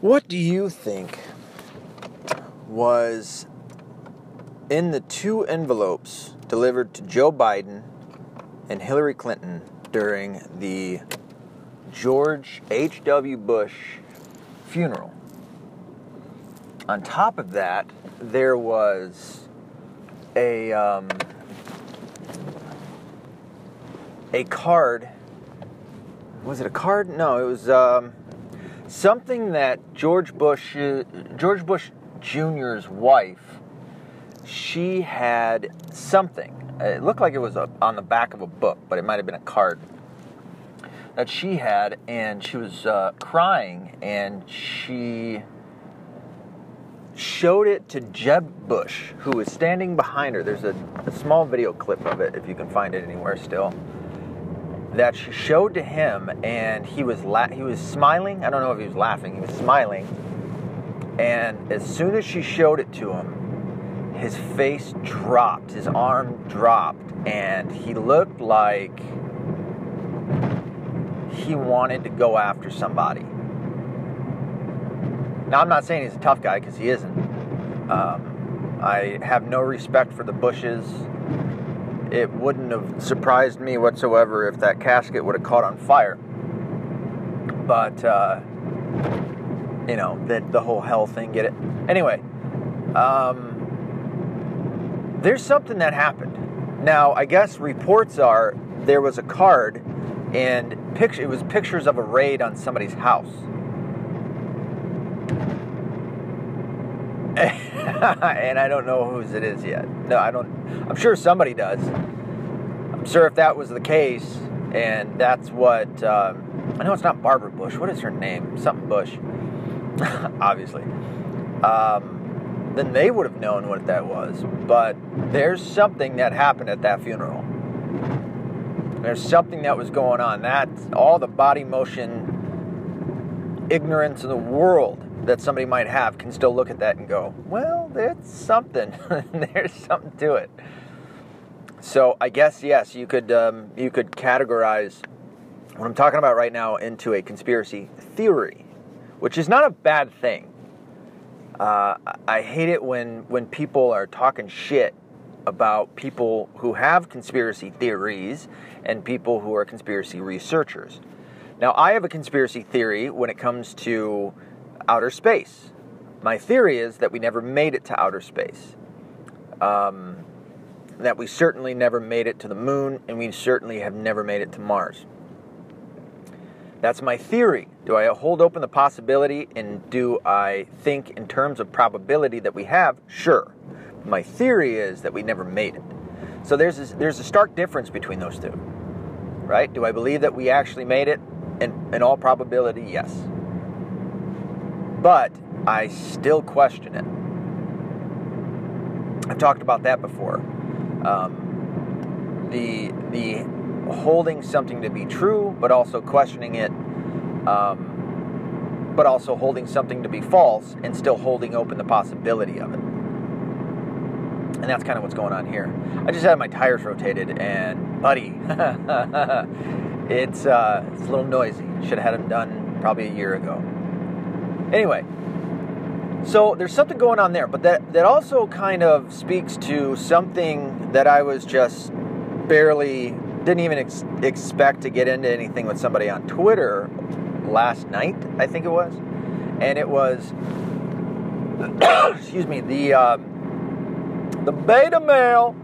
What do you think was in the two envelopes delivered to Joe Biden and Hillary Clinton during the George H.W. Bush funeral? On top of that, there was a um, a card. Was it a card? No, it was um, something that George Bush, George Bush Jr.'s wife, she had something. It looked like it was a, on the back of a book, but it might have been a card that she had, and she was uh, crying, and she showed it to Jeb Bush, who was standing behind her. There's a, a small video clip of it, if you can find it anywhere still that she showed to him, and he was la- he was smiling. I don't know if he was laughing. He was smiling, and as soon as she showed it to him, his face dropped, his arm dropped, and he looked like he wanted to go after somebody. Now, I'm not saying he's a tough guy because he isn't. Um, I have no respect for the Bushes it wouldn't have surprised me whatsoever if that casket would have caught on fire. But, uh, you know, the, the whole hell thing, get it? Anyway, um, there's something that happened. Now, I guess reports are there was a card and picture, it was pictures of a raid on somebody's house. and I don't know whose it is yet. No, I don't. I'm sure somebody does. I'm sure if that was the case, and that's what um, I know, it's not Barbara Bush. What is her name? Something Bush, obviously. Um, then they would have known what that was. But there's something that happened at that funeral. There's something that was going on. That's all the body motion ignorance in the world that somebody might have can still look at that and go, well, there's something. there's something to it. So I guess yes, you could um, you could categorize what I'm talking about right now into a conspiracy theory, which is not a bad thing. Uh, I hate it when when people are talking shit about people who have conspiracy theories and people who are conspiracy researchers. Now, I have a conspiracy theory when it comes to outer space. My theory is that we never made it to outer space. Um, that we certainly never made it to the moon, and we certainly have never made it to Mars. That's my theory. Do I hold open the possibility and do I think in terms of probability that we have? Sure. My theory is that we never made it. So there's a, there's a stark difference between those two. Right? Do I believe that we actually made it? In, in all probability, yes but I still question it. I've talked about that before. Um, the the holding something to be true, but also questioning it, um, but also holding something to be false, and still holding open the possibility of it. And that's kind of what's going on here. I just had my tires rotated, and buddy, it's uh, it's a little noisy. Should have had them done probably a year ago. Anyway, so there's something going on there, but that, that also kind of speaks to something that I was just barely, didn't even ex- expect to get into anything with somebody on Twitter last night, I think it was. And it was, excuse me, the, um, the beta male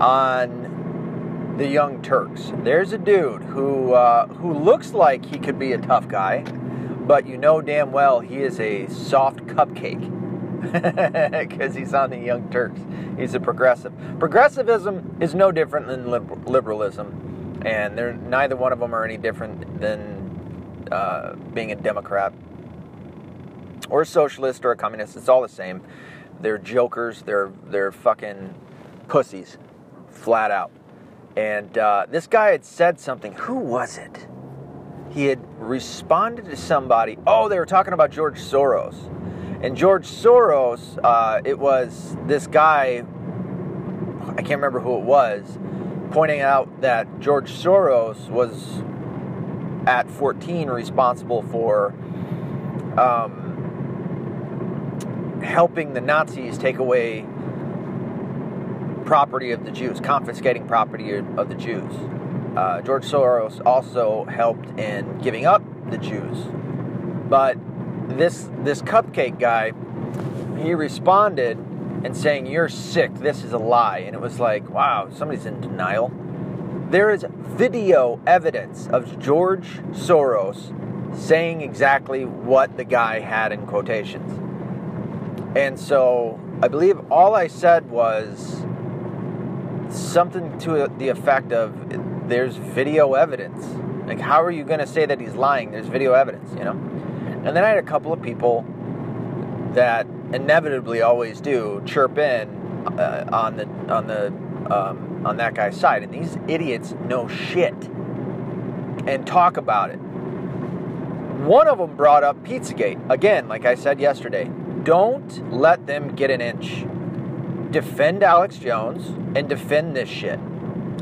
on the Young Turks. There's a dude who, uh, who looks like he could be a tough guy but you know damn well he is a soft cupcake because he's on the Young Turks. He's a progressive. Progressivism is no different than liberalism, and they're neither one of them are any different than uh, being a Democrat or a socialist or a communist. It's all the same. They're jokers. They're they're fucking pussies, flat out. And uh, this guy had said something. Who was it? He had responded to somebody. Oh, they were talking about George Soros. And George Soros, uh, it was this guy, I can't remember who it was, pointing out that George Soros was at 14 responsible for um, helping the Nazis take away property of the Jews, confiscating property of the Jews. Uh, George Soros also helped in giving up the Jews. But this this cupcake guy, he responded and saying, "You're sick. This is a lie." And it was like, wow, somebody's in denial. There is video evidence of George Soros saying exactly what the guy had in quotations. And so I believe all I said was something to the effect of there's video evidence. Like, how are you going to say that he's lying? There's video evidence, you know? And then I had a couple of people that inevitably always do chirp in uh, on the on the um, on that guy's side, and these idiots know shit and talk about it. One of them brought up Pizzagate again, like I said yesterday. Don't let them get an inch. Defend Alex Jones and defend this shit.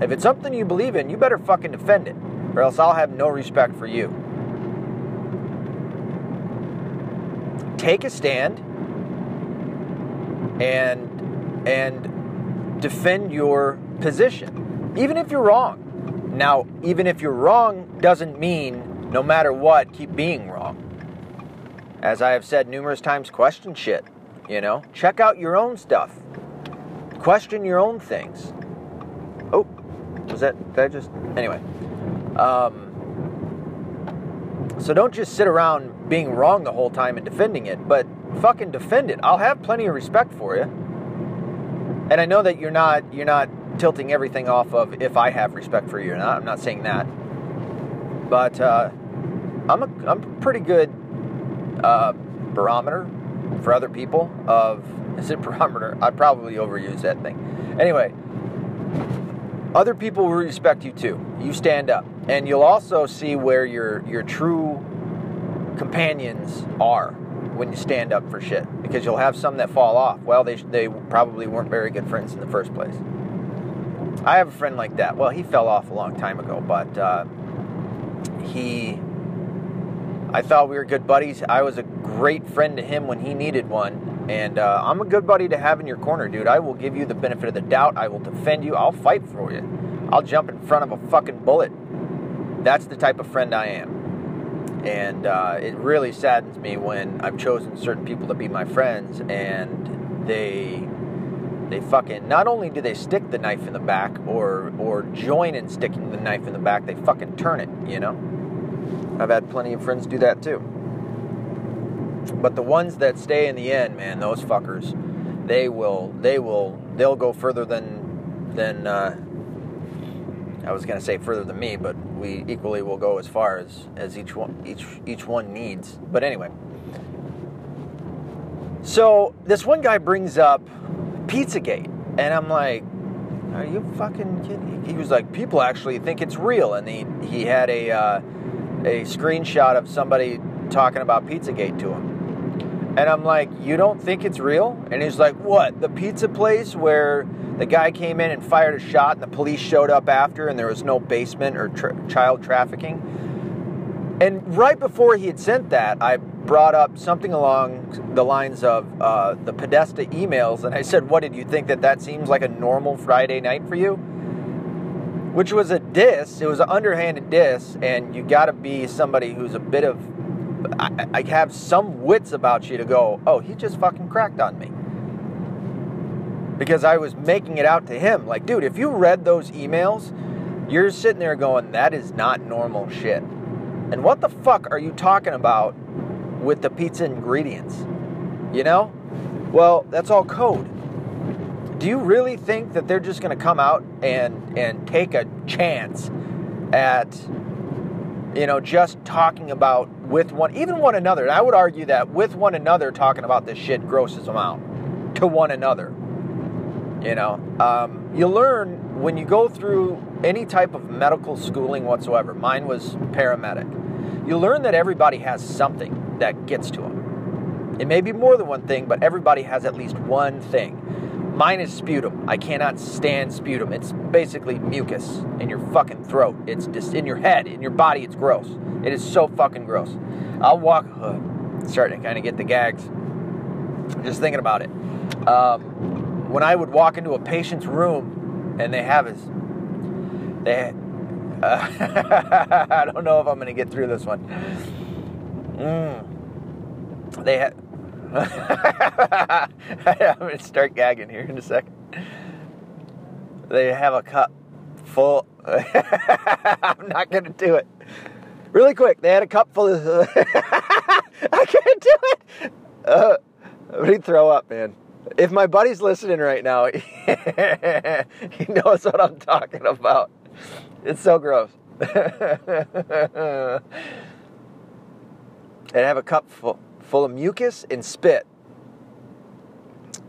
If it's something you believe in, you better fucking defend it, or else I'll have no respect for you. Take a stand and and defend your position, even if you're wrong. Now, even if you're wrong doesn't mean no matter what, keep being wrong. As I have said numerous times, question shit. You know, check out your own stuff. Question your own things. Oh, was that, I just, anyway. Um, so don't just sit around being wrong the whole time and defending it, but fucking defend it. I'll have plenty of respect for you. And I know that you're not you're not tilting everything off of if I have respect for you or not. I'm not saying that. But uh, I'm a I'm pretty good uh, barometer for other people of is it barometer? I probably overuse that thing. Anyway, other people will respect you too. You stand up, and you'll also see where your your true companions are when you stand up for shit because you'll have some that fall off. Well, they they probably weren't very good friends in the first place. I have a friend like that. Well, he fell off a long time ago, but uh, he. I thought we were good buddies. I was a great friend to him when he needed one, and uh, I'm a good buddy to have in your corner, dude. I will give you the benefit of the doubt. I will defend you. I'll fight for you. I'll jump in front of a fucking bullet. That's the type of friend I am. And uh, it really saddens me when I've chosen certain people to be my friends and they they fucking not only do they stick the knife in the back or or join in sticking the knife in the back, they fucking turn it, you know? I've had plenty of friends do that too. But the ones that stay in the end, man, those fuckers, they will they will they'll go further than than uh, I was gonna say further than me, but we equally will go as far as, as each one each each one needs. But anyway. So this one guy brings up Pizzagate, and I'm like, "Are you fucking kidding?" He was like, "People actually think it's real," and he he had a uh, a screenshot of somebody talking about Pizzagate to him. And I'm like, "You don't think it's real?" And he's like, "What? The pizza place where the guy came in and fired a shot, and the police showed up after, and there was no basement or tra- child trafficking. And right before he had sent that, I brought up something along the lines of uh, the Podesta emails, and I said, "What did you think that that seems like a normal Friday night for you?" Which was a diss. It was an underhanded diss, and you got to be somebody who's a bit of I, I have some wits about you to go, "Oh, he just fucking cracked on me." because I was making it out to him. Like, dude, if you read those emails, you're sitting there going, that is not normal shit. And what the fuck are you talking about with the pizza ingredients? You know? Well, that's all code. Do you really think that they're just going to come out and and take a chance at you know just talking about with one even one another? And I would argue that with one another talking about this shit grosses them out to one another. You know, um, you learn when you go through any type of medical schooling whatsoever. Mine was paramedic. You learn that everybody has something that gets to them. It may be more than one thing, but everybody has at least one thing. Mine is sputum. I cannot stand sputum. It's basically mucus in your fucking throat. It's just in your head, in your body. It's gross. It is so fucking gross. I'll walk, uh, starting to kind of get the gags. Just thinking about it. Um, when I would walk into a patient's room and they have his, they, uh, I don't know if I'm going to get through this one. Mm. They had. I'm going to start gagging here in a second. They have a cup full. I'm not going to do it. Really quick, they had a cup full of. I can't do it. Uh, to throw up, man. If my buddy's listening right now, he knows what I'm talking about. It's so gross. and have a cup full, full of mucus and spit.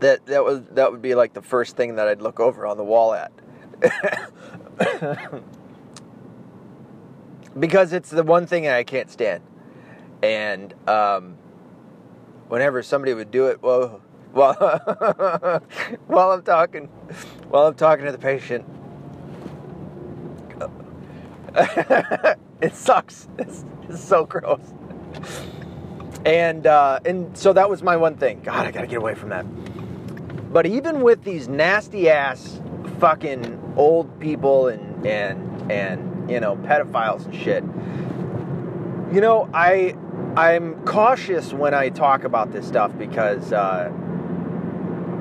That that was that would be like the first thing that I'd look over on the wall at. because it's the one thing I can't stand. And um, whenever somebody would do it, well, while while I'm talking, while I'm talking to the patient, it sucks. It's, it's, so gross. And uh, and so that was my one thing. God, I gotta get away from that. But even with these nasty ass fucking old people and and and you know pedophiles and shit, you know I I'm cautious when I talk about this stuff because uh,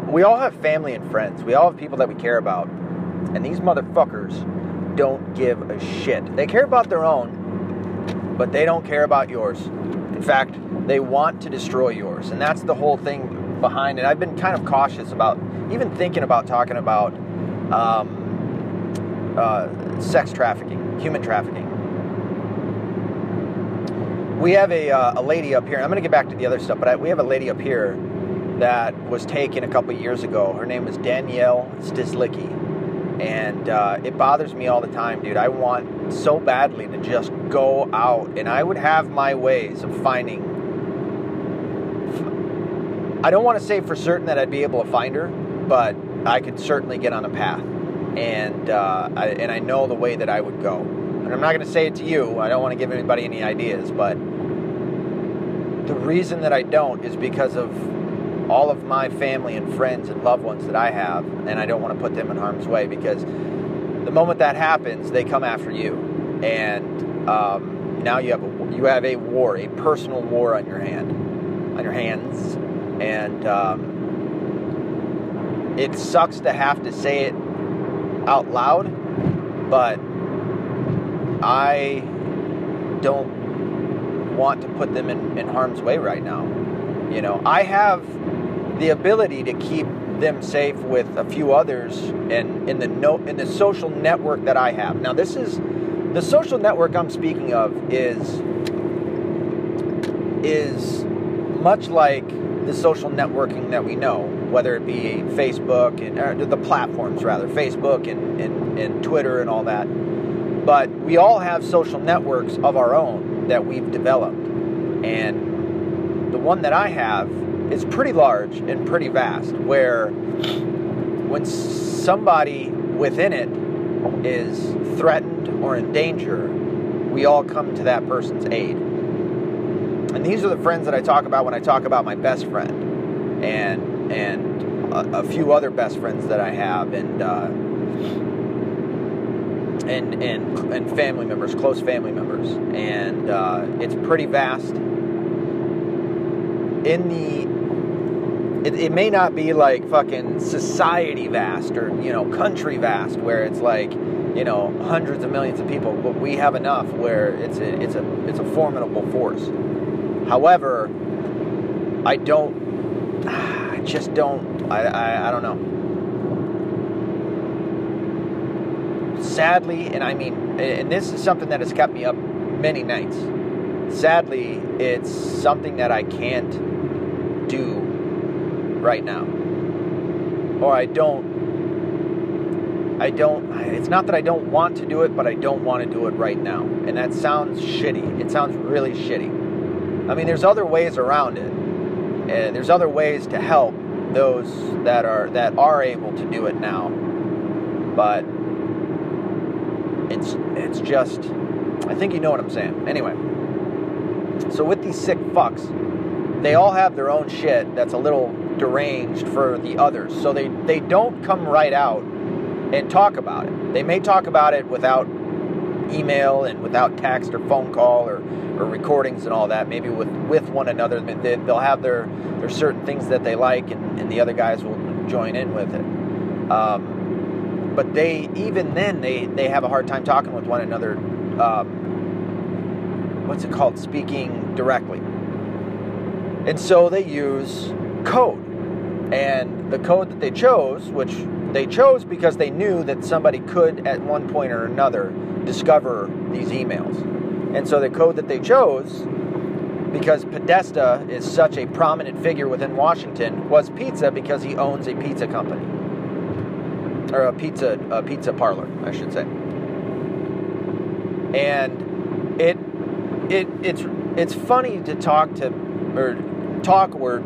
we all have family and friends. We all have people that we care about, and these motherfuckers don't give a shit. They care about their own, but they don't care about yours. In fact, they want to destroy yours. And that's the whole thing behind it. I've been kind of cautious about even thinking about talking about um, uh, sex trafficking, human trafficking. We have a, uh, a lady up here. I'm going to get back to the other stuff, but I, we have a lady up here that was taken a couple years ago. Her name was Danielle Stislicki and uh, it bothers me all the time, dude. I want so badly to just go out, and I would have my ways of finding. I don't want to say for certain that I'd be able to find her, but I could certainly get on a path, and uh, I, and I know the way that I would go. And I'm not going to say it to you. I don't want to give anybody any ideas, but the reason that I don't is because of all of my family and friends and loved ones that I have, and I don't want to put them in harm's way because the moment that happens, they come after you, and um, now you have a you have a war, a personal war on your hand, on your hands, and um, it sucks to have to say it out loud, but I don't want to put them in, in harm's way right now. You know, I have the ability to keep them safe with a few others and in the no, in the social network that I have. Now this is the social network I'm speaking of is is much like the social networking that we know, whether it be Facebook and uh, the platforms rather, Facebook and, and, and Twitter and all that. But we all have social networks of our own that we've developed. And the one that I have is pretty large and pretty vast, where when somebody within it is threatened or in danger, we all come to that person's aid. And these are the friends that I talk about when I talk about my best friend and and a, a few other best friends that I have and uh, and and and family members, close family members, and uh, it's pretty vast. In the it, it may not be like fucking society vast or you know country vast where it's like you know hundreds of millions of people but we have enough where it's a it's a it's a formidable force however i don't i just don't i i, I don't know sadly and i mean and this is something that has kept me up many nights sadly it's something that i can't do right now. Or I don't I don't it's not that I don't want to do it, but I don't want to do it right now. And that sounds shitty. It sounds really shitty. I mean, there's other ways around it. And there's other ways to help those that are that are able to do it now. But it's it's just I think you know what I'm saying. Anyway, so with these sick fucks, they all have their own shit that's a little deranged for the others. So they, they don't come right out and talk about it. They may talk about it without email and without text or phone call or, or recordings and all that, maybe with, with one another. They'll have their, their certain things that they like, and, and the other guys will join in with it. Um, but they, even then, they, they have a hard time talking with one another. Um, what's it called? Speaking directly. And so they use code. And the code that they chose, which they chose because they knew that somebody could, at one point or another, discover these emails. And so the code that they chose, because Podesta is such a prominent figure within Washington, was pizza because he owns a pizza company. Or a pizza a pizza parlor, I should say. And it it it's it's funny to talk to or talk or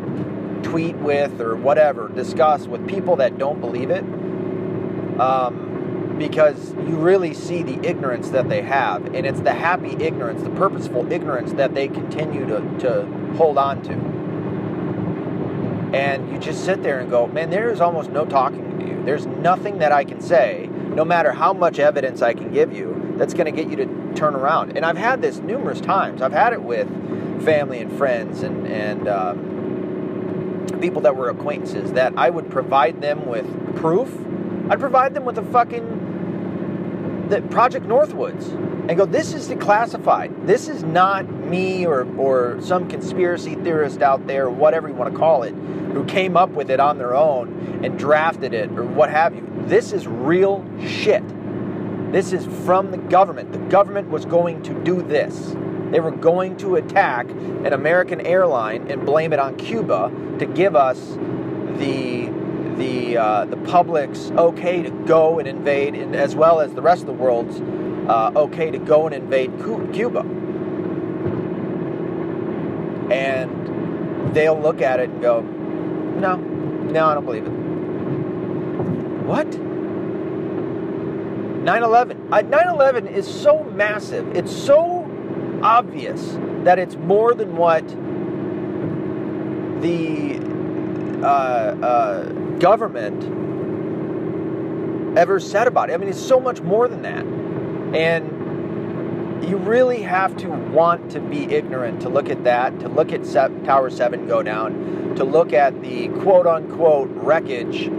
tweet with or whatever, discuss with people that don't believe it. Um, because you really see the ignorance that they have, and it's the happy ignorance, the purposeful ignorance that they continue to, to hold on to. And you just sit there and go, man, there is almost no talking to you. There's nothing that I can say, no matter how much evidence I can give you, that's going to get you to turn around. And I've had this numerous times. I've had it with family and friends and, and um, people that were acquaintances that I would provide them with proof. I'd provide them with a fucking the Project Northwoods and go, this is declassified. This is not me or, or some conspiracy theorist out there, or whatever you want to call it, who came up with it on their own and drafted it or what have you. This is real shit. This is from the government. The government was going to do this. They were going to attack an American airline and blame it on Cuba to give us the the uh, the public's okay to go and invade, and as well as the rest of the world's uh, okay to go and invade Cuba. And they'll look at it and go, "No, no, I don't believe it." What? 9/11. 9/11 is so massive. It's so obvious that it's more than what the uh, uh, government ever said about it. I mean, it's so much more than that. And you really have to want to be ignorant to look at that, to look at Tower 7 go down, to look at the quote unquote wreckage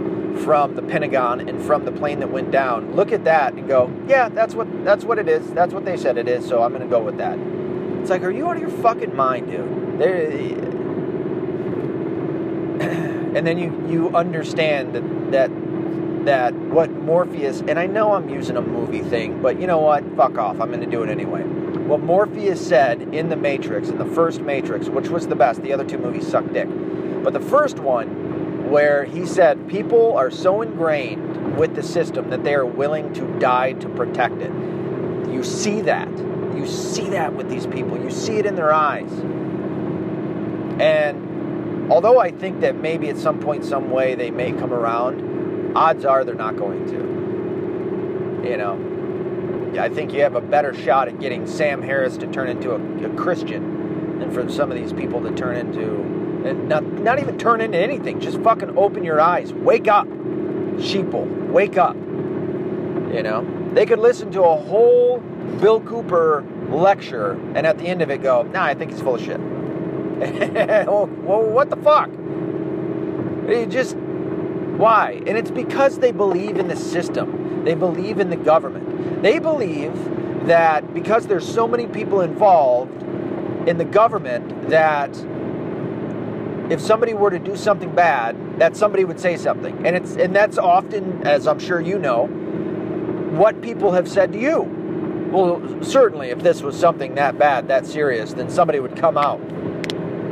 from the Pentagon and from the plane that went down. Look at that and go, yeah, that's what that's what it is. That's what they said it is, so I'm going to go with that. It's like, are you out of your fucking mind, dude? There and then you you understand that that that what Morpheus and I know I'm using a movie thing, but you know what? Fuck off. I'm going to do it anyway. What Morpheus said in the Matrix, in the first Matrix, which was the best. The other two movies suck dick. But the first one where he said people are so ingrained with the system that they are willing to die to protect it. You see that. You see that with these people. You see it in their eyes. And although I think that maybe at some point, some way, they may come around, odds are they're not going to. You know, I think you have a better shot at getting Sam Harris to turn into a, a Christian than for some of these people to turn into and not not even turn into anything. Just fucking open your eyes. Wake up, sheeple. Wake up. You know, they could listen to a whole Bill Cooper lecture and at the end of it go, Nah, I think he's full of shit. well, what the fuck? You just why? And it's because they believe in the system. They believe in the government. They believe that because there's so many people involved in the government that if somebody were to do something bad, that somebody would say something. And it's and that's often, as I'm sure you know, what people have said to you. Well, certainly if this was something that bad, that serious, then somebody would come out.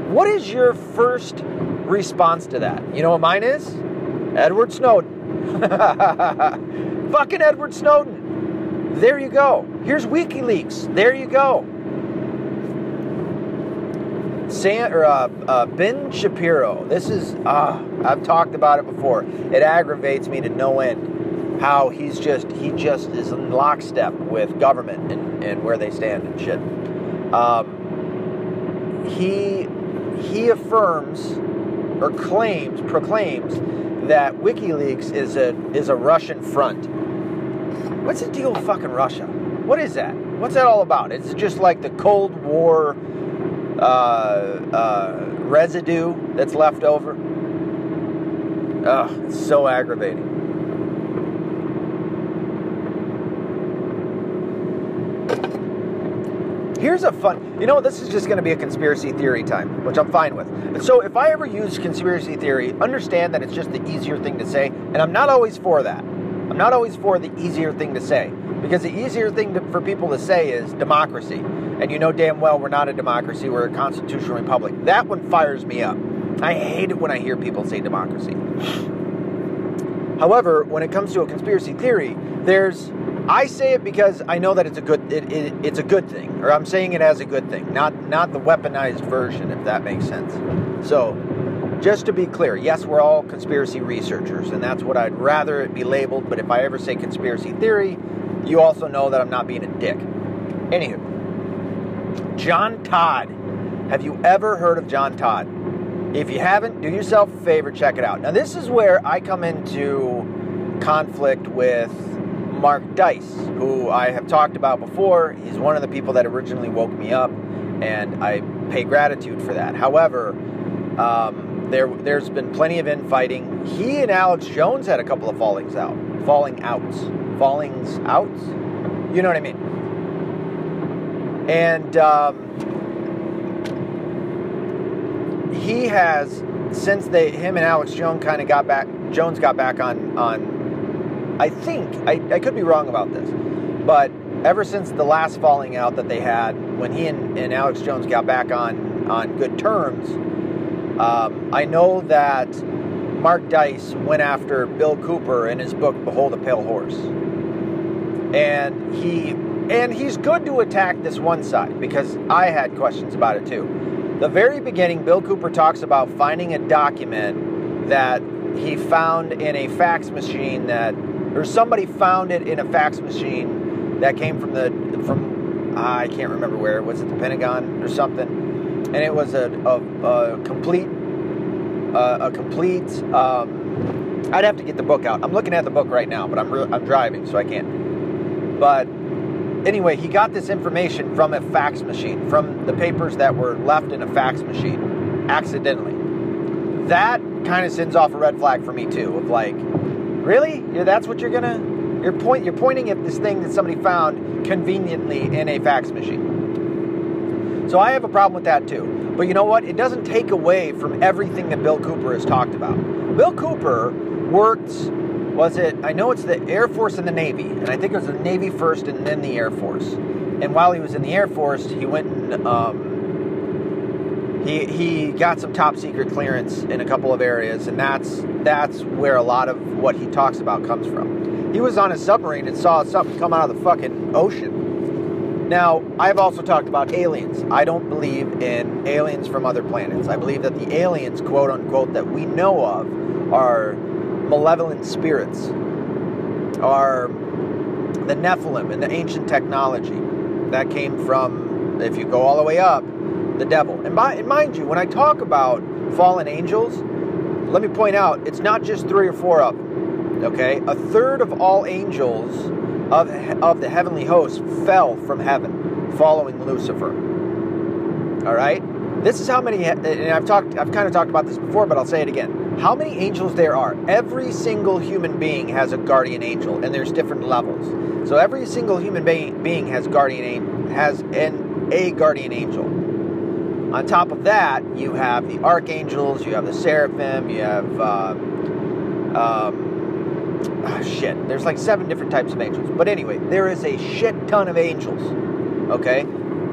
What is your first response to that? You know what mine is? Edward Snowden. Fucking Edward Snowden. There you go. Here's WikiLeaks. There you go. Sam, or, uh, uh, Ben Shapiro. This is, uh, I've talked about it before. It aggravates me to no end how he's just, he just is in lockstep with government and, and where they stand and shit. Um, he, he affirms or claims, proclaims that WikiLeaks is a is a Russian front. What's the deal with fucking Russia? What is that? What's that all about? It's just like the Cold War uh, uh, residue that's left over. Ugh, it's so aggravating. Here's a fun, you know, this is just going to be a conspiracy theory time, which I'm fine with. And so if I ever use conspiracy theory, understand that it's just the easier thing to say, and I'm not always for that. I'm not always for the easier thing to say, because the easier thing to, for people to say is democracy. And you know damn well we're not a democracy, we're a constitutional republic. That one fires me up. I hate it when I hear people say democracy. However, when it comes to a conspiracy theory, there's I say it because I know that it's a good it, it, it's a good thing, or I'm saying it as a good thing, not not the weaponized version, if that makes sense. So, just to be clear, yes, we're all conspiracy researchers, and that's what I'd rather it be labeled. But if I ever say conspiracy theory, you also know that I'm not being a dick. Anywho, John Todd. Have you ever heard of John Todd? If you haven't, do yourself a favor, check it out. Now, this is where I come into conflict with Mark Dice, who I have talked about before. He's one of the people that originally woke me up, and I pay gratitude for that. However, um, there there's been plenty of infighting. He and Alex Jones had a couple of fallings out, falling outs, fallings outs. You know what I mean? And um, he has since they him and Alex Jones kind of got back. Jones got back on on I think, I, I could be wrong about this, but ever since the last falling out that they had, when he and, and Alex Jones got back on, on good terms, um, I know that Mark Dice went after Bill Cooper in his book Behold a Pale Horse. And he and he's good to attack this one side because I had questions about it too. The very beginning, Bill Cooper talks about finding a document that he found in a fax machine that or somebody found it in a fax machine that came from the from I can't remember where was it the Pentagon or something, and it was a a, a complete uh, a complete. Um, I'd have to get the book out. I'm looking at the book right now, but I'm re- I'm driving, so I can't. But anyway, he got this information from a fax machine, from the papers that were left in a fax machine, accidentally. That kind of sends off a red flag for me too, of like, Really? Yeah, that's what you're gonna. You're point. You're pointing at this thing that somebody found conveniently in a fax machine. So I have a problem with that too. But you know what? It doesn't take away from everything that Bill Cooper has talked about. Bill Cooper worked. Was it? I know it's the Air Force and the Navy, and I think it was the Navy first and then the Air Force. And while he was in the Air Force, he went and um, he he got some top secret clearance in a couple of areas, and that's that's where a lot of what he talks about comes from. He was on a submarine and saw something come out of the fucking ocean. Now, I've also talked about aliens. I don't believe in aliens from other planets. I believe that the aliens, quote unquote, that we know of are malevolent spirits, are the Nephilim and the ancient technology that came from, if you go all the way up, the devil. And, by, and mind you, when I talk about fallen angels, let me point out it's not just three or four of them. Okay, a third of all angels of of the heavenly host fell from heaven following Lucifer. All right, this is how many. And I've talked, I've kind of talked about this before, but I'll say it again. How many angels there are? Every single human being has a guardian angel, and there's different levels. So every single human being, has guardian has an a guardian angel. On top of that, you have the archangels, you have the seraphim, you have um, um, oh, shit. There's like seven different types of angels. But anyway, there is a shit ton of angels. Okay,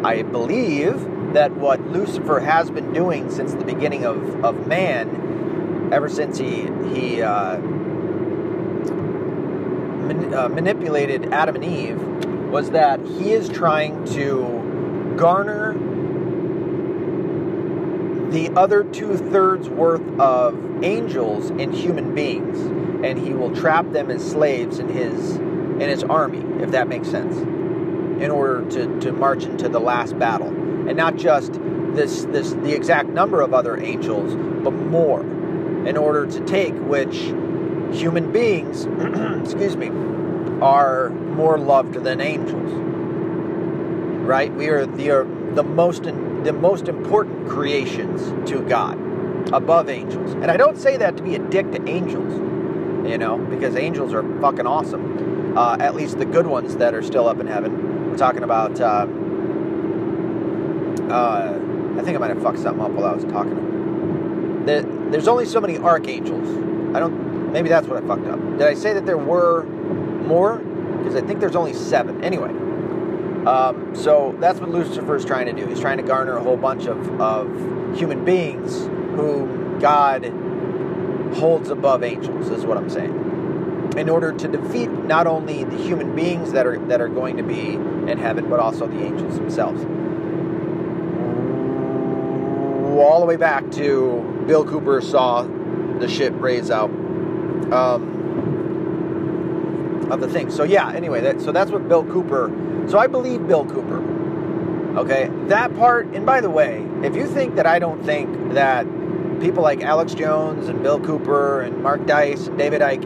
I believe that what Lucifer has been doing since the beginning of, of man, ever since he he uh, man, uh, manipulated Adam and Eve, was that he is trying to garner the other two thirds worth of angels and human beings, and he will trap them as slaves in his in his army, if that makes sense, in order to, to march into the last battle, and not just this this the exact number of other angels, but more. in order to take, which human beings, excuse me, are more loved than angels. Right? We are the, are the most the most important creations to God, above angels. And I don't say that to be a dick to angels, you know, because angels are fucking awesome. Uh, at least the good ones that are still up in heaven. We're talking about. Uh, uh, I think I might have fucked something up while I was talking. there's only so many archangels. I don't. Maybe that's what I fucked up. Did I say that there were more? Because I think there's only seven. Anyway, um, so that's what Lucifer is trying to do. He's trying to garner a whole bunch of, of human beings whom God holds above angels. Is what I'm saying. In order to defeat not only the human beings that are that are going to be in heaven, but also the angels themselves all the way back to Bill Cooper saw the ship raise out um, of the thing. So yeah, anyway, that, so that's what Bill Cooper. So I believe Bill Cooper. Okay, that part. And by the way, if you think that I don't think that people like Alex Jones and Bill Cooper and Mark Dice and David Icke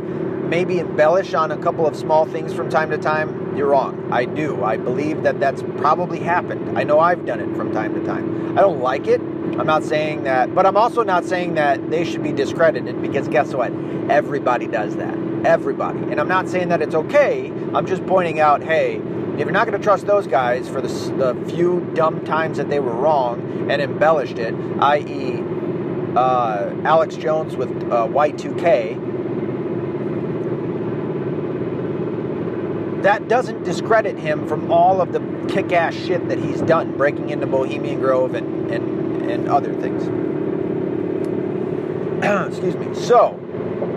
maybe embellish on a couple of small things from time to time, you're wrong. I do. I believe that that's probably happened. I know I've done it from time to time. I don't like it. I'm not saying that, but I'm also not saying that they should be discredited because guess what? Everybody does that. Everybody. And I'm not saying that it's okay. I'm just pointing out, hey, if you're not going to trust those guys for the, the, few dumb times that they were wrong and embellished it, i.e., uh, Alex Jones with uh, Y2K, that doesn't discredit him from all of the kick ass shit that he's done, breaking into Bohemian Grove and, and and other things. Excuse me. So,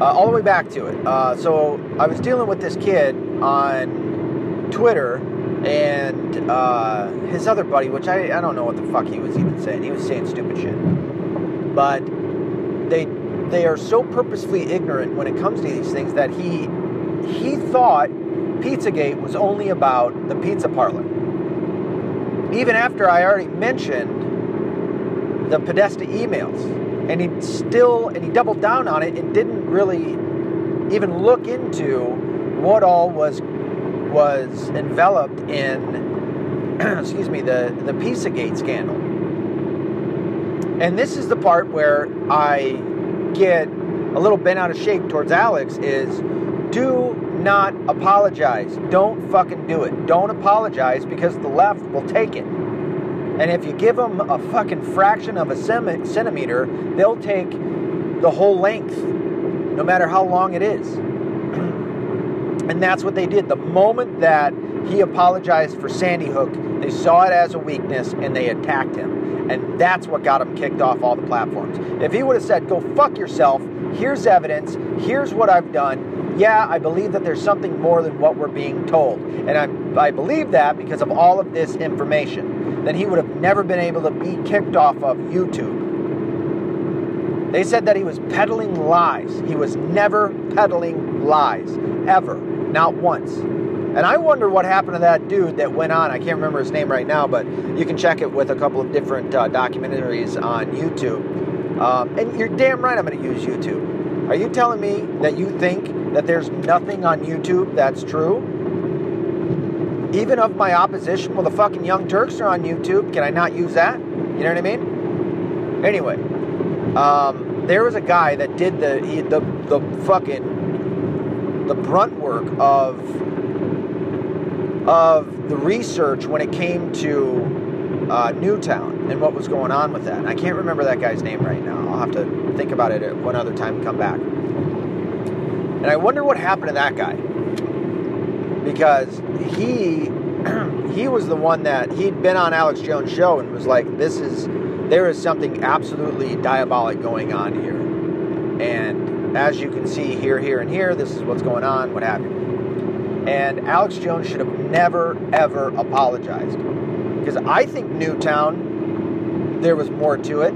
uh, all the way back to it. Uh, so, I was dealing with this kid on Twitter and uh, his other buddy, which I, I don't know what the fuck he was even saying. He was saying stupid shit. But they they are so purposefully ignorant when it comes to these things that he he thought Pizzagate was only about the pizza parlor. Even after I already mentioned the Podesta emails. And he still, and he doubled down on it and didn't really even look into what all was was enveloped in, excuse me, the, the Pizzagate scandal. And this is the part where I get a little bent out of shape towards Alex is do not apologize. Don't fucking do it. Don't apologize because the left will take it. And if you give them a fucking fraction of a centimeter, they'll take the whole length, no matter how long it is. and that's what they did. The moment that he apologized for Sandy Hook, they saw it as a weakness and they attacked him. And that's what got him kicked off all the platforms. If he would have said, go fuck yourself, here's evidence, here's what I've done, yeah, I believe that there's something more than what we're being told. And I, I believe that because of all of this information then he would have never been able to be kicked off of YouTube. They said that he was peddling lies. He was never peddling lies, ever, not once. And I wonder what happened to that dude that went on. I can't remember his name right now, but you can check it with a couple of different uh, documentaries on YouTube. Um, and you're damn right I'm going to use YouTube. Are you telling me that you think that there's nothing on YouTube that's true? even of my opposition. Well, the fucking Young Turks are on YouTube. Can I not use that? You know what I mean? Anyway, um, there was a guy that did the he, the the fucking the brunt work of of the research when it came to uh, Newtown and what was going on with that. And I can't remember that guy's name right now. I'll have to think about it at one other time and come back. And I wonder what happened to that guy because he he was the one that he'd been on Alex Jones' show and was like, "This is there is something absolutely diabolic going on here," and as you can see here, here, and here, this is what's going on. What happened? And Alex Jones should have never ever apologized because I think Newtown there was more to it.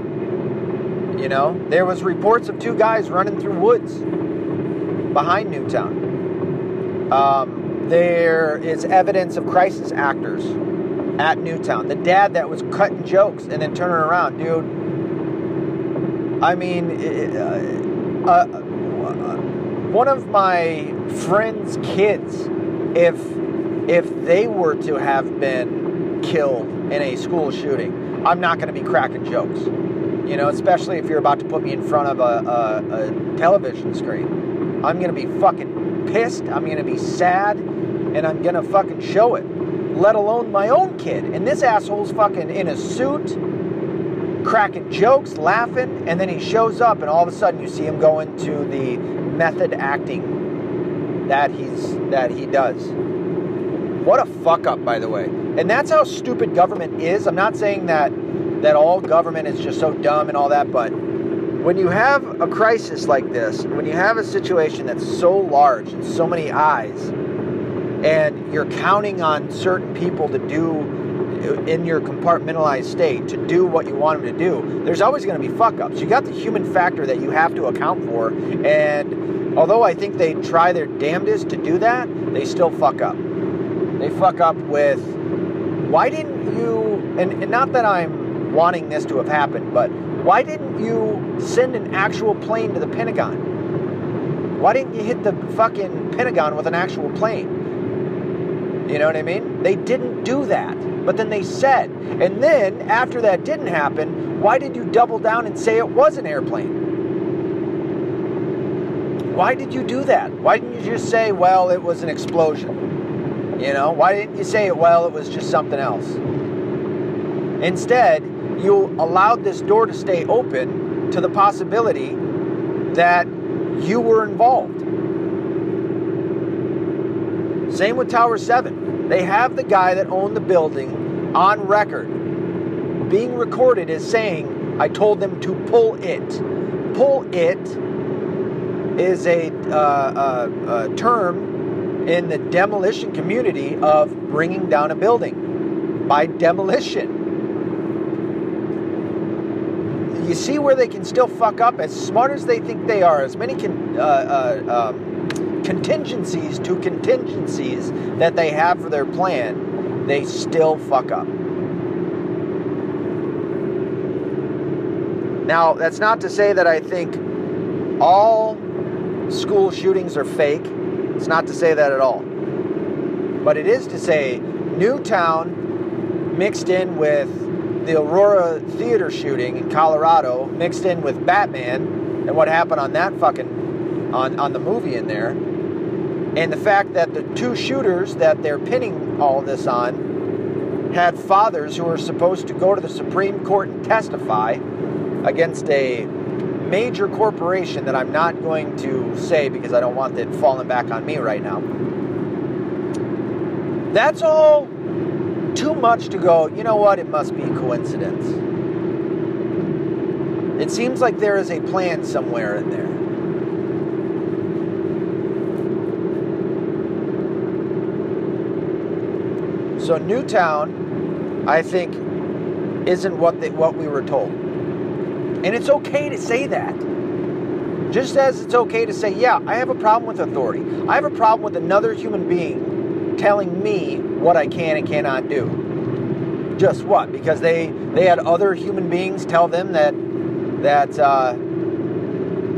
You know, there was reports of two guys running through woods behind Newtown. Um, there is evidence of crisis actors at Newtown. The dad that was cutting jokes and then turning around, dude. I mean, uh, uh, one of my friend's kids, if if they were to have been killed in a school shooting, I'm not going to be cracking jokes. You know, especially if you're about to put me in front of a, a, a television screen. I'm going to be fucking pissed. I'm going to be sad, and I'm going to fucking show it. Let alone my own kid. And this asshole's fucking in a suit cracking jokes, laughing, and then he shows up, and all of a sudden you see him go into the method acting that he's that he does. What a fuck up, by the way. And that's how stupid government is. I'm not saying that that all government is just so dumb and all that, but when you have a crisis like this, when you have a situation that's so large and so many eyes, and you're counting on certain people to do in your compartmentalized state to do what you want them to do, there's always going to be fuck ups. You got the human factor that you have to account for, and although I think they try their damnedest to do that, they still fuck up. They fuck up with why didn't you, and, and not that I'm wanting this to have happened, but why didn't you send an actual plane to the Pentagon? Why didn't you hit the fucking Pentagon with an actual plane? You know what I mean? They didn't do that. But then they said. And then, after that didn't happen, why did you double down and say it was an airplane? Why did you do that? Why didn't you just say, well, it was an explosion? You know, why didn't you say, well, it was just something else? Instead, you allowed this door to stay open to the possibility that you were involved. Same with Tower 7. They have the guy that owned the building on record being recorded as saying, I told them to pull it. Pull it is a, uh, a, a term in the demolition community of bringing down a building by demolition. You see where they can still fuck up as smart as they think they are, as many can. Uh, uh, um, contingencies to contingencies that they have for their plan, they still fuck up. Now, that's not to say that I think all school shootings are fake. It's not to say that at all. But it is to say Newtown mixed in with the Aurora Theater shooting in Colorado, mixed in with Batman and what happened on that fucking on, on the movie in there and the fact that the two shooters that they're pinning all this on had fathers who were supposed to go to the Supreme Court and testify against a major corporation that I'm not going to say because I don't want it falling back on me right now. That's all too much to go, you know what, it must be coincidence. It seems like there is a plan somewhere in there. So Newtown, I think, isn't what they, what we were told, and it's okay to say that. Just as it's okay to say, yeah, I have a problem with authority. I have a problem with another human being telling me what I can and cannot do. Just what? Because they they had other human beings tell them that that uh,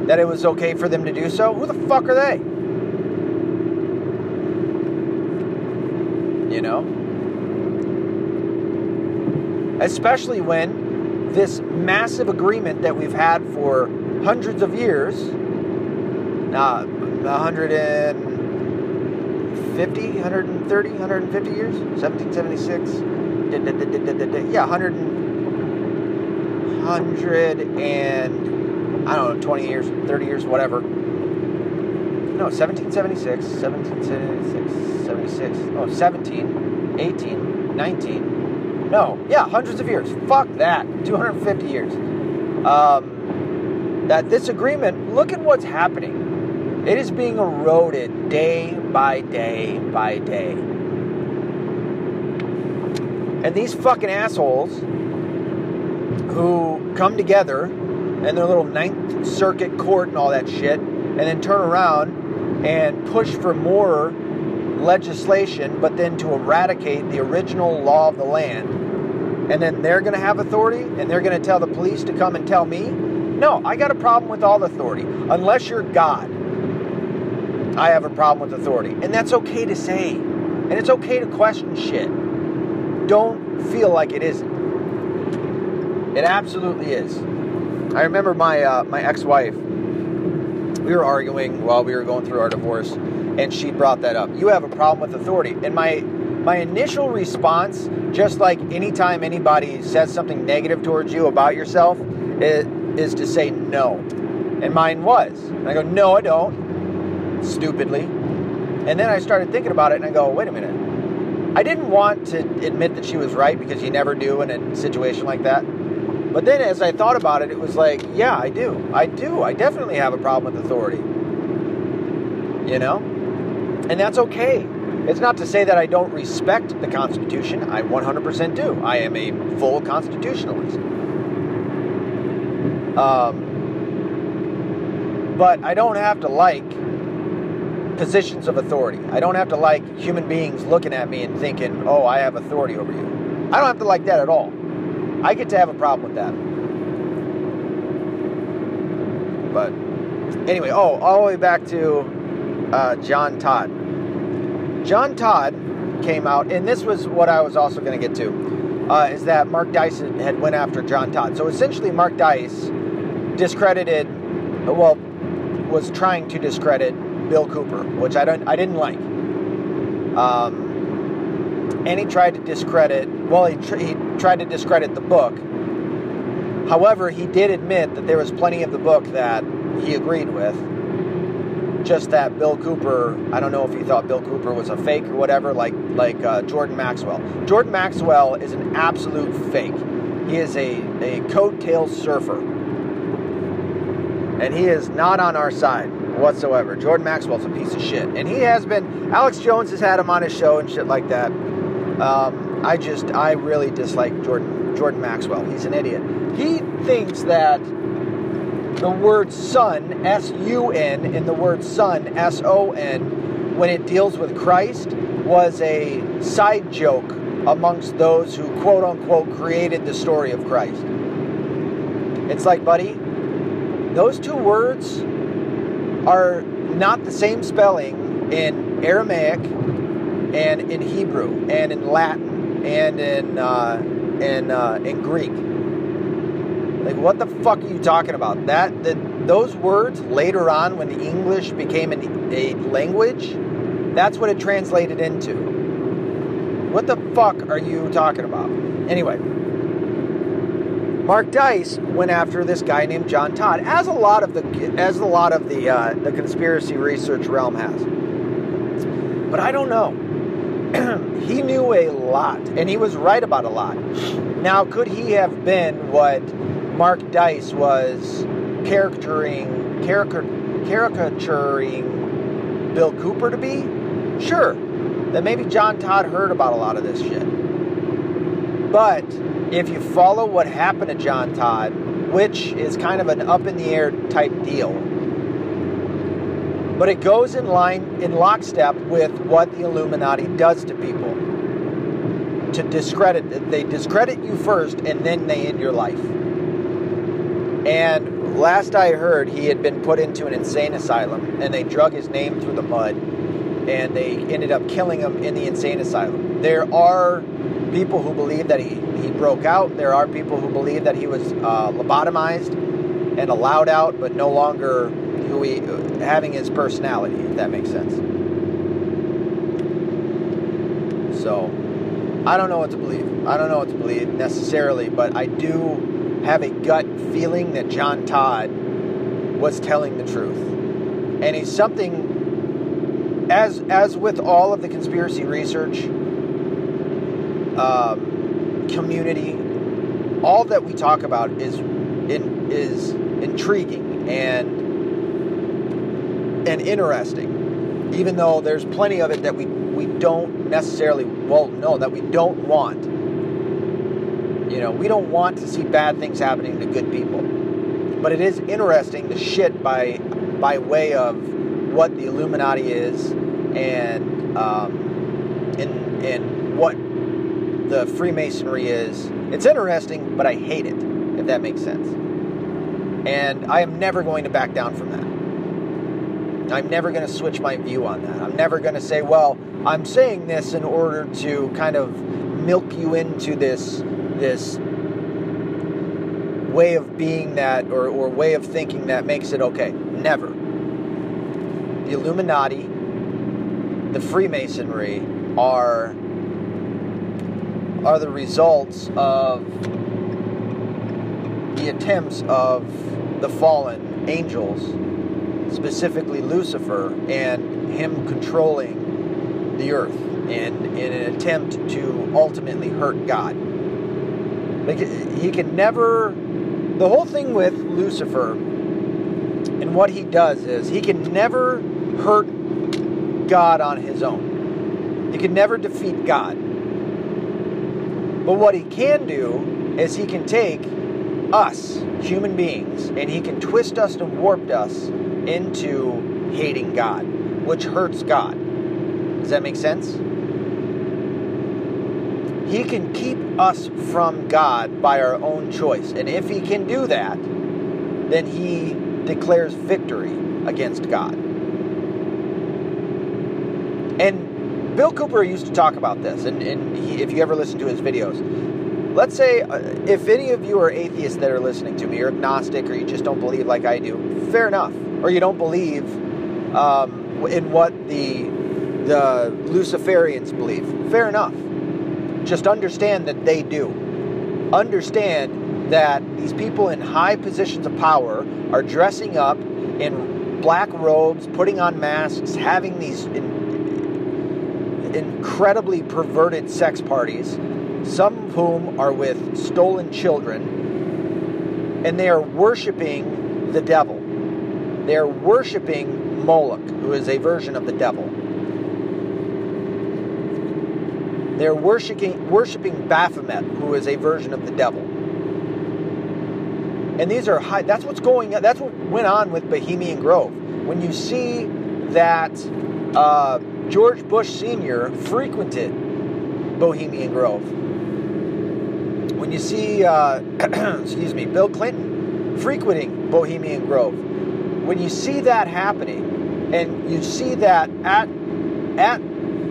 that it was okay for them to do so. Who the fuck are they? You know especially when this massive agreement that we've had for hundreds of years, uh, 150, 130, 150 years, 1776, yeah, 100, 100 and, I don't know, 20 years, 30 years, whatever. No, 1776, 1776, 76, oh, 17, 18, 19, no, yeah, hundreds of years. Fuck that. 250 years. Um, that this agreement, look at what's happening. It is being eroded day by day by day. And these fucking assholes who come together in their little Ninth Circuit court and all that shit, and then turn around and push for more legislation, but then to eradicate the original law of the land. And then they're going to have authority and they're going to tell the police to come and tell me No, I got a problem with all authority. Unless you're God, I have a problem with authority. And that's okay to say. And it's okay to question shit. Don't feel like it isn't. It absolutely is. I remember my uh, my ex-wife. We were arguing while we were going through our divorce, and she brought that up. You have a problem with authority, and my my initial response, just like anytime anybody says something negative towards you about yourself, is, is to say no. And mine was. And I go, no, I don't. Stupidly. And then I started thinking about it, and I go, wait a minute. I didn't want to admit that she was right because you never do in a situation like that. But then as I thought about it, it was like, yeah, I do. I do. I definitely have a problem with authority. You know? And that's okay. It's not to say that I don't respect the Constitution. I 100% do. I am a full constitutionalist. Um, but I don't have to like positions of authority. I don't have to like human beings looking at me and thinking, oh, I have authority over you. I don't have to like that at all. I get to have a problem with that. But anyway, oh, all the way back to uh, John Todd. John Todd came out, and this was what I was also going to get to, uh, is that Mark Dice had went after John Todd. So essentially, Mark Dice discredited, well, was trying to discredit Bill Cooper, which I don't, I didn't like. Um, and he tried to discredit. Well, he, tr- he tried to discredit the book. However, he did admit that there was plenty of the book that he agreed with just that Bill Cooper, I don't know if he thought Bill Cooper was a fake or whatever, like like uh, Jordan Maxwell. Jordan Maxwell is an absolute fake. He is a, a coattail surfer. And he is not on our side whatsoever. Jordan Maxwell's a piece of shit. And he has been, Alex Jones has had him on his show and shit like that. Um, I just, I really dislike Jordan, Jordan Maxwell. He's an idiot. He thinks that the word son, S U N, and the word son, S O N, when it deals with Christ, was a side joke amongst those who quote unquote created the story of Christ. It's like, buddy, those two words are not the same spelling in Aramaic and in Hebrew and in Latin and in uh, in uh, in Greek. Like, what the fuck are you talking about? That, those words later on, when the English became an, a language, that's what it translated into. What the fuck are you talking about? Anyway, Mark Dice went after this guy named John Todd, as a lot of the as a lot of the uh, the conspiracy research realm has. But I don't know. he knew a lot, and he was right about a lot. Now, could he have been what Mark Dice was caricaturing, caricaturing Bill Cooper to be? Sure. Then maybe John Todd heard about a lot of this shit. But if you follow what happened to John Todd, which is kind of an up in the air type deal, but it goes in line in lockstep with what the Illuminati does to people. To discredit, they discredit you first, and then they end your life. And last I heard, he had been put into an insane asylum, and they drug his name through the mud, and they ended up killing him in the insane asylum. There are people who believe that he, he broke out. There are people who believe that he was uh, lobotomized and allowed out, but no longer who he having his personality. If that makes sense. So, I don't know what to believe. I don't know what to believe necessarily, but I do have a gut feeling that John Todd was telling the truth. And he's something, as, as with all of the conspiracy research um, community, all that we talk about is, in, is intriguing and, and interesting, even though there's plenty of it that we, we don't necessarily, well, no, that we don't want you know, we don't want to see bad things happening to good people. But it is interesting the shit by by way of what the Illuminati is and um, and and what the Freemasonry is. It's interesting, but I hate it. If that makes sense. And I am never going to back down from that. I'm never going to switch my view on that. I'm never going to say, well, I'm saying this in order to kind of milk you into this this way of being that or, or way of thinking that makes it okay. Never. The Illuminati, the Freemasonry are are the results of the attempts of the fallen angels, specifically Lucifer, and him controlling the earth in, in an attempt to ultimately hurt God. He can never the whole thing with Lucifer and what he does is he can never hurt God on his own. He can never defeat God. But what he can do is he can take us, human beings, and he can twist us and warp us into hating God, which hurts God. Does that make sense? He can keep us from God by our own choice. And if he can do that, then he declares victory against God. And Bill Cooper used to talk about this, and, and he, if you ever listen to his videos, let's say uh, if any of you are atheists that are listening to me, or agnostic, or you just don't believe like I do, fair enough. Or you don't believe um, in what the the Luciferians believe, fair enough. Just understand that they do. Understand that these people in high positions of power are dressing up in black robes, putting on masks, having these in, incredibly perverted sex parties, some of whom are with stolen children, and they are worshiping the devil. They are worshiping Moloch, who is a version of the devil. They're worshiping, worshiping Baphomet, who is a version of the devil. And these are high, that's what's going that's what went on with Bohemian Grove. When you see that uh, George Bush Sr. frequented Bohemian Grove, when you see, uh, excuse me, Bill Clinton frequenting Bohemian Grove, when you see that happening, and you see that at at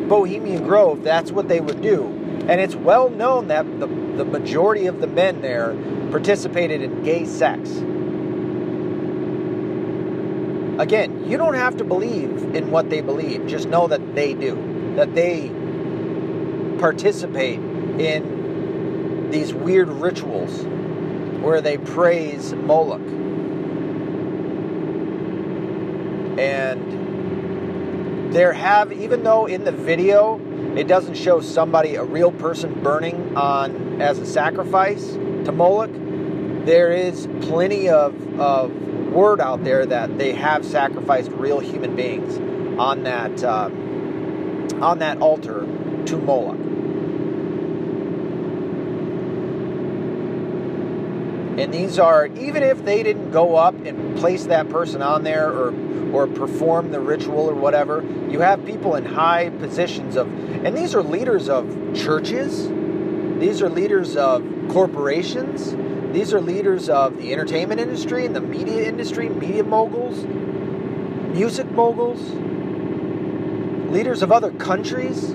Bohemian Grove, that's what they would do. And it's well known that the, the majority of the men there participated in gay sex. Again, you don't have to believe in what they believe, just know that they do, that they participate in these weird rituals where they praise Moloch. And there have, even though in the video it doesn't show somebody, a real person burning on as a sacrifice to Moloch, there is plenty of, of word out there that they have sacrificed real human beings on that uh, on that altar to Moloch. And these are even if they didn't go up and place that person on there or or perform the ritual or whatever. You have people in high positions of, and these are leaders of churches, these are leaders of corporations, these are leaders of the entertainment industry and the media industry, media moguls, music moguls, leaders of other countries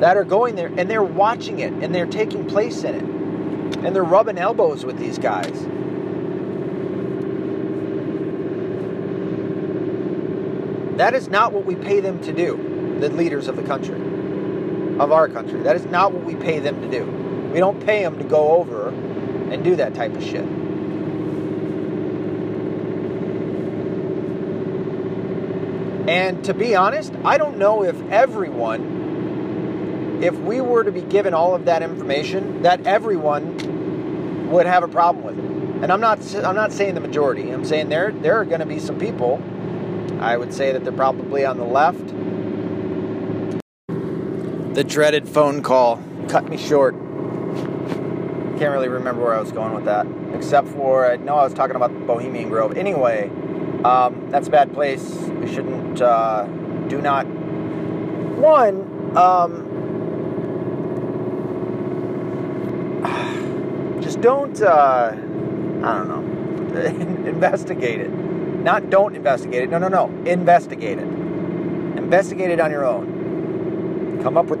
that are going there and they're watching it and they're taking place in it. And they're rubbing elbows with these guys. That is not what we pay them to do, the leaders of the country, of our country. That is not what we pay them to do. We don't pay them to go over and do that type of shit. And to be honest, I don't know if everyone, if we were to be given all of that information, that everyone would have a problem with it. And I'm not, I'm not saying the majority. I'm saying there, there are going to be some people I would say that they're probably on the left. The dreaded phone call cut me short. Can't really remember where I was going with that, except for I know I was talking about the Bohemian Grove. Anyway, um, that's a bad place. We shouldn't, uh, do not. One, um, don't, uh, I don't know. investigate it. Not don't investigate it. No, no, no. Investigate it. Investigate it on your own. Come up with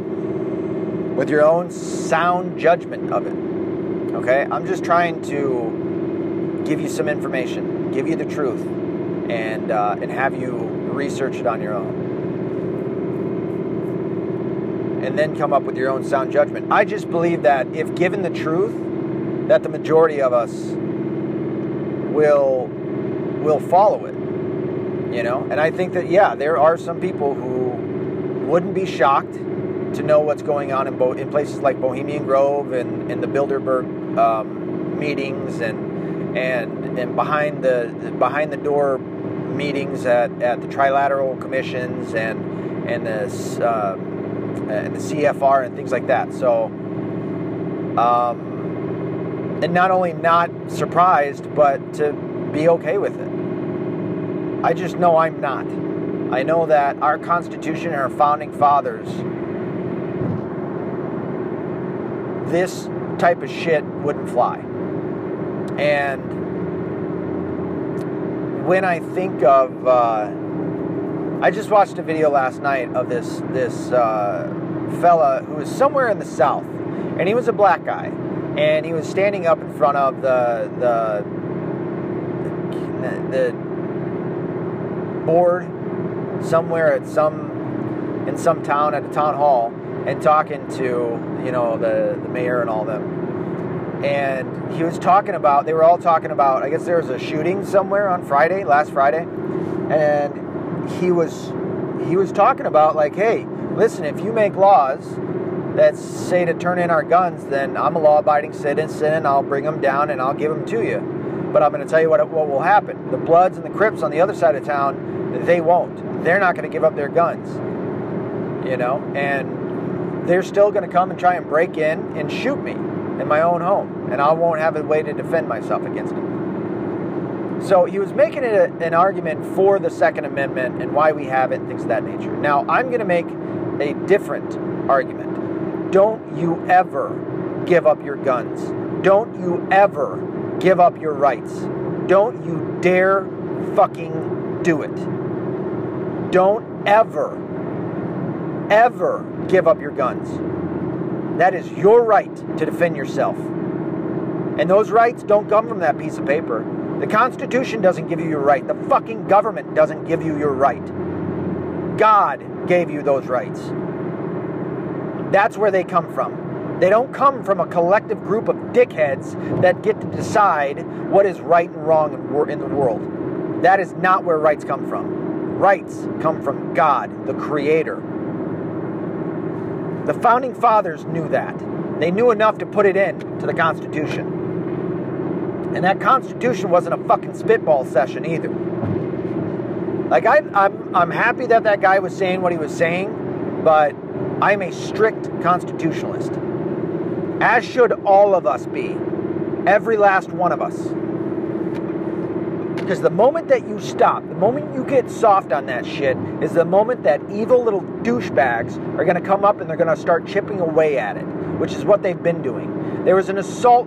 with your own sound judgment of it. Okay? I'm just trying to give you some information, give you the truth, and uh, and have you research it on your own. And then come up with your own sound judgment. I just believe that if given the truth, that the majority of us will will follow it. You know, and I think that yeah, there are some people who wouldn't be shocked to know what's going on in Bo- in places like Bohemian Grove and in the Bilderberg um, meetings and and and behind the behind the door meetings at, at the trilateral commissions and and the uh, and the CFR and things like that. So. Um, and not only not surprised, but to be okay with it. I just know I'm not. I know that our Constitution and our founding fathers, this type of shit wouldn't fly. And when I think of, uh, I just watched a video last night of this this uh, fella who was somewhere in the South, and he was a black guy, and he was standing up in front of the the the board somewhere at some in some town at the town hall and talking to you know the, the mayor and all them. And he was talking about they were all talking about i guess there was a shooting somewhere on friday last friday. And he was he was talking about like hey listen if you make laws that say to turn in our guns then i'm a law-abiding citizen and i'll bring them down and i'll give them to you but I'm going to tell you what, what will happen. The Bloods and the Crips on the other side of town, they won't. They're not going to give up their guns. You know, and they're still going to come and try and break in and shoot me in my own home, and I won't have a way to defend myself against them. So he was making a, an argument for the Second Amendment and why we have it things of that nature. Now, I'm going to make a different argument. Don't you ever give up your guns. Don't you ever give up your rights. Don't you dare fucking do it. Don't ever, ever give up your guns. That is your right to defend yourself. And those rights don't come from that piece of paper. The Constitution doesn't give you your right. The fucking government doesn't give you your right. God gave you those rights. That's where they come from. They don't come from a collective group of dickheads that get to decide what is right and wrong in the world. That is not where rights come from. Rights come from God, the Creator. The founding fathers knew that. They knew enough to put it in to the Constitution. And that Constitution wasn't a fucking spitball session either. Like I, I'm, I'm happy that that guy was saying what he was saying, but I'm a strict constitutionalist as should all of us be. Every last one of us. Because the moment that you stop, the moment you get soft on that shit, is the moment that evil little douchebags are going to come up and they're going to start chipping away at it, which is what they've been doing. There was an assault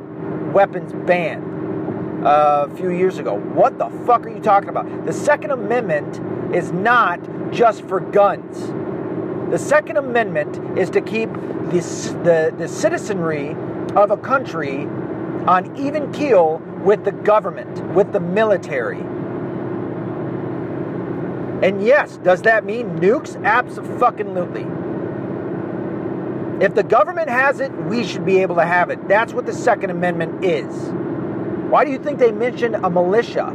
weapons ban uh, a few years ago. What the fuck are you talking about? The Second Amendment is not just for guns. The Second Amendment is to keep this, the, the citizenry of a country on even keel with the government, with the military. And yes, does that mean nukes? Absolutely. If the government has it, we should be able to have it. That's what the Second Amendment is. Why do you think they mention a militia?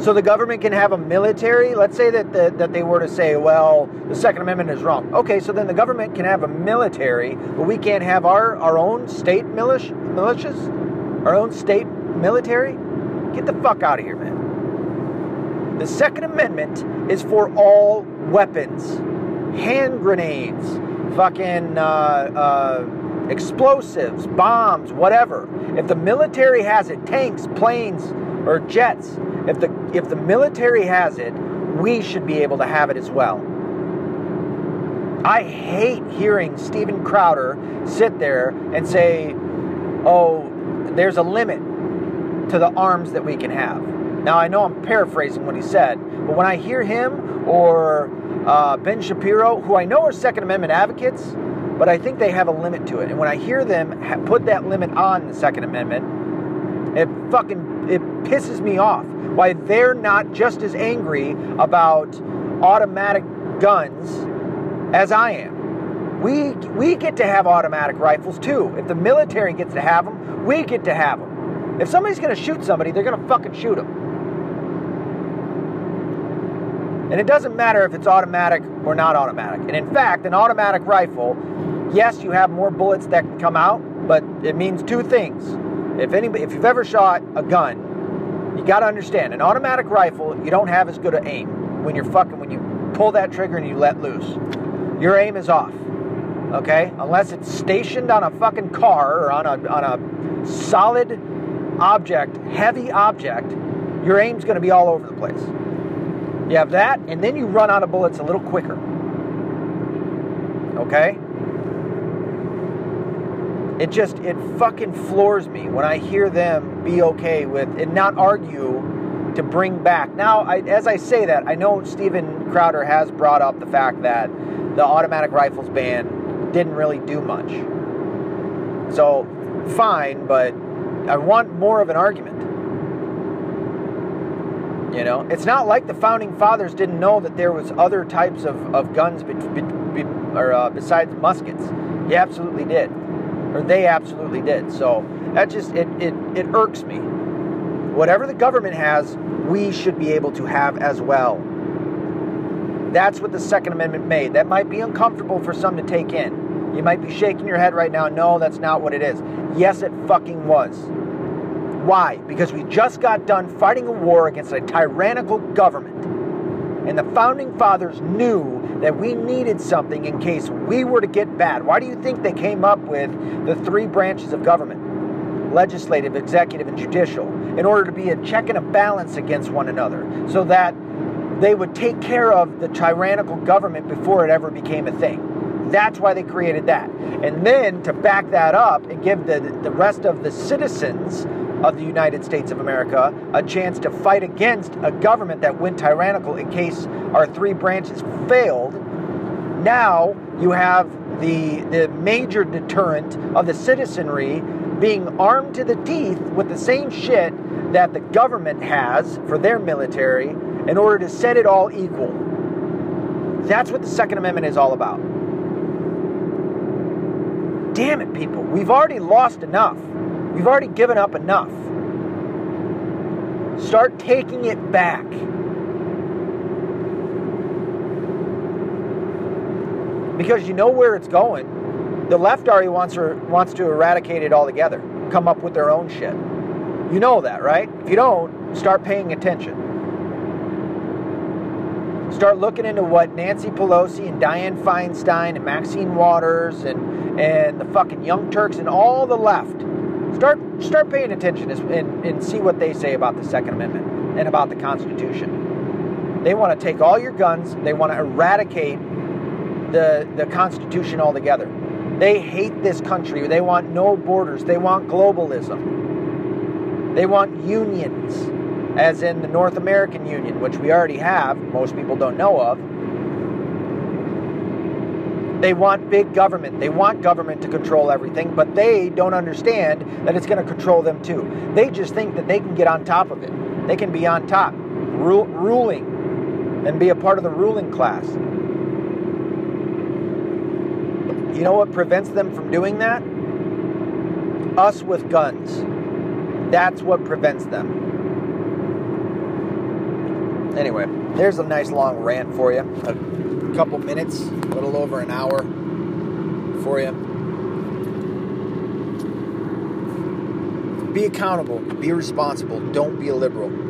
So the government can have a military. Let's say that the, that they were to say, well, the Second Amendment is wrong. Okay, so then the government can have a military, but we can't have our, our own state militia, militias, our own state military. Get the fuck out of here, man. The Second Amendment is for all weapons, hand grenades, fucking uh, uh, explosives, bombs, whatever. If the military has it, tanks, planes, or jets, if the if the military has it, we should be able to have it as well. I hate hearing Steven Crowder sit there and say, "Oh, there's a limit." to the arms that we can have. Now, I know I'm paraphrasing what he said, but when I hear him or uh, Ben Shapiro, who I know are Second Amendment advocates, but I think they have a limit to it. And when I hear them put that limit on the Second Amendment, it fucking it pisses me off. Why they're not just as angry about automatic guns as I am. We we get to have automatic rifles too. If the military gets to have them, we get to have them. If somebody's going to shoot somebody, they're going to fucking shoot them. And it doesn't matter if it's automatic or not automatic. And in fact, an automatic rifle, yes, you have more bullets that can come out, but it means two things. If anybody, if you've ever shot a gun, you got to understand, an automatic rifle, you don't have as good an aim when you're fucking when you pull that trigger and you let loose. Your aim is off. Okay? Unless it's stationed on a fucking car or on a on a solid object, heavy object, your aim's going to be all over the place. You have that, and then you run out of bullets a little quicker. Okay? It just, it fucking floors me when I hear them be okay with and not argue to bring back. Now, I, as I say that, I know Steven Crowder has brought up the fact that the automatic rifles ban didn't really do much. So, fine, but I want more of an argument. You know, it's not like the founding fathers didn't know that there was other types of, of guns be, be, be, or, uh, besides muskets. He absolutely did, or they absolutely did. So that just it, it it irks me. Whatever the government has, we should be able to have as well. That's what the Second Amendment made. That might be uncomfortable for some to take in. You might be shaking your head right now. No, that's not what it is. Yes, it fucking was. Why? Because we just got done fighting a war against a tyrannical government. And the founding fathers knew that we needed something in case we were to get bad. Why do you think they came up with the three branches of government legislative, executive, and judicial in order to be a check and a balance against one another so that they would take care of the tyrannical government before it ever became a thing? That's why they created that. And then to back that up and give the, the rest of the citizens of the United States of America a chance to fight against a government that went tyrannical in case our three branches failed. Now you have the, the major deterrent of the citizenry being armed to the teeth with the same shit that the government has for their military in order to set it all equal. That's what the Second Amendment is all about. Damn it, people. We've already lost enough. We've already given up enough. Start taking it back. Because you know where it's going. The left already wants to, wants to eradicate it altogether, come up with their own shit. You know that, right? If you don't, start paying attention. Start looking into what Nancy Pelosi and Dianne Feinstein and Maxine Waters and, and the fucking Young Turks and all the left Start start paying attention and, and see what they say about the Second Amendment and about the Constitution. They want to take all your guns. They want to eradicate the the Constitution altogether. They hate this country. They want no borders. They want globalism. They want unions, as in the North American Union, which we already have. Most people don't know of they want big government. They want government to control everything, but they don't understand that it's going to control them too. They just think that they can get on top of it. They can be on top, ru- ruling, and be a part of the ruling class. You know what prevents them from doing that? Us with guns. That's what prevents them. Anyway, there's a nice long rant for you couple minutes, a little over an hour for you. Be accountable, be responsible, don't be a liberal.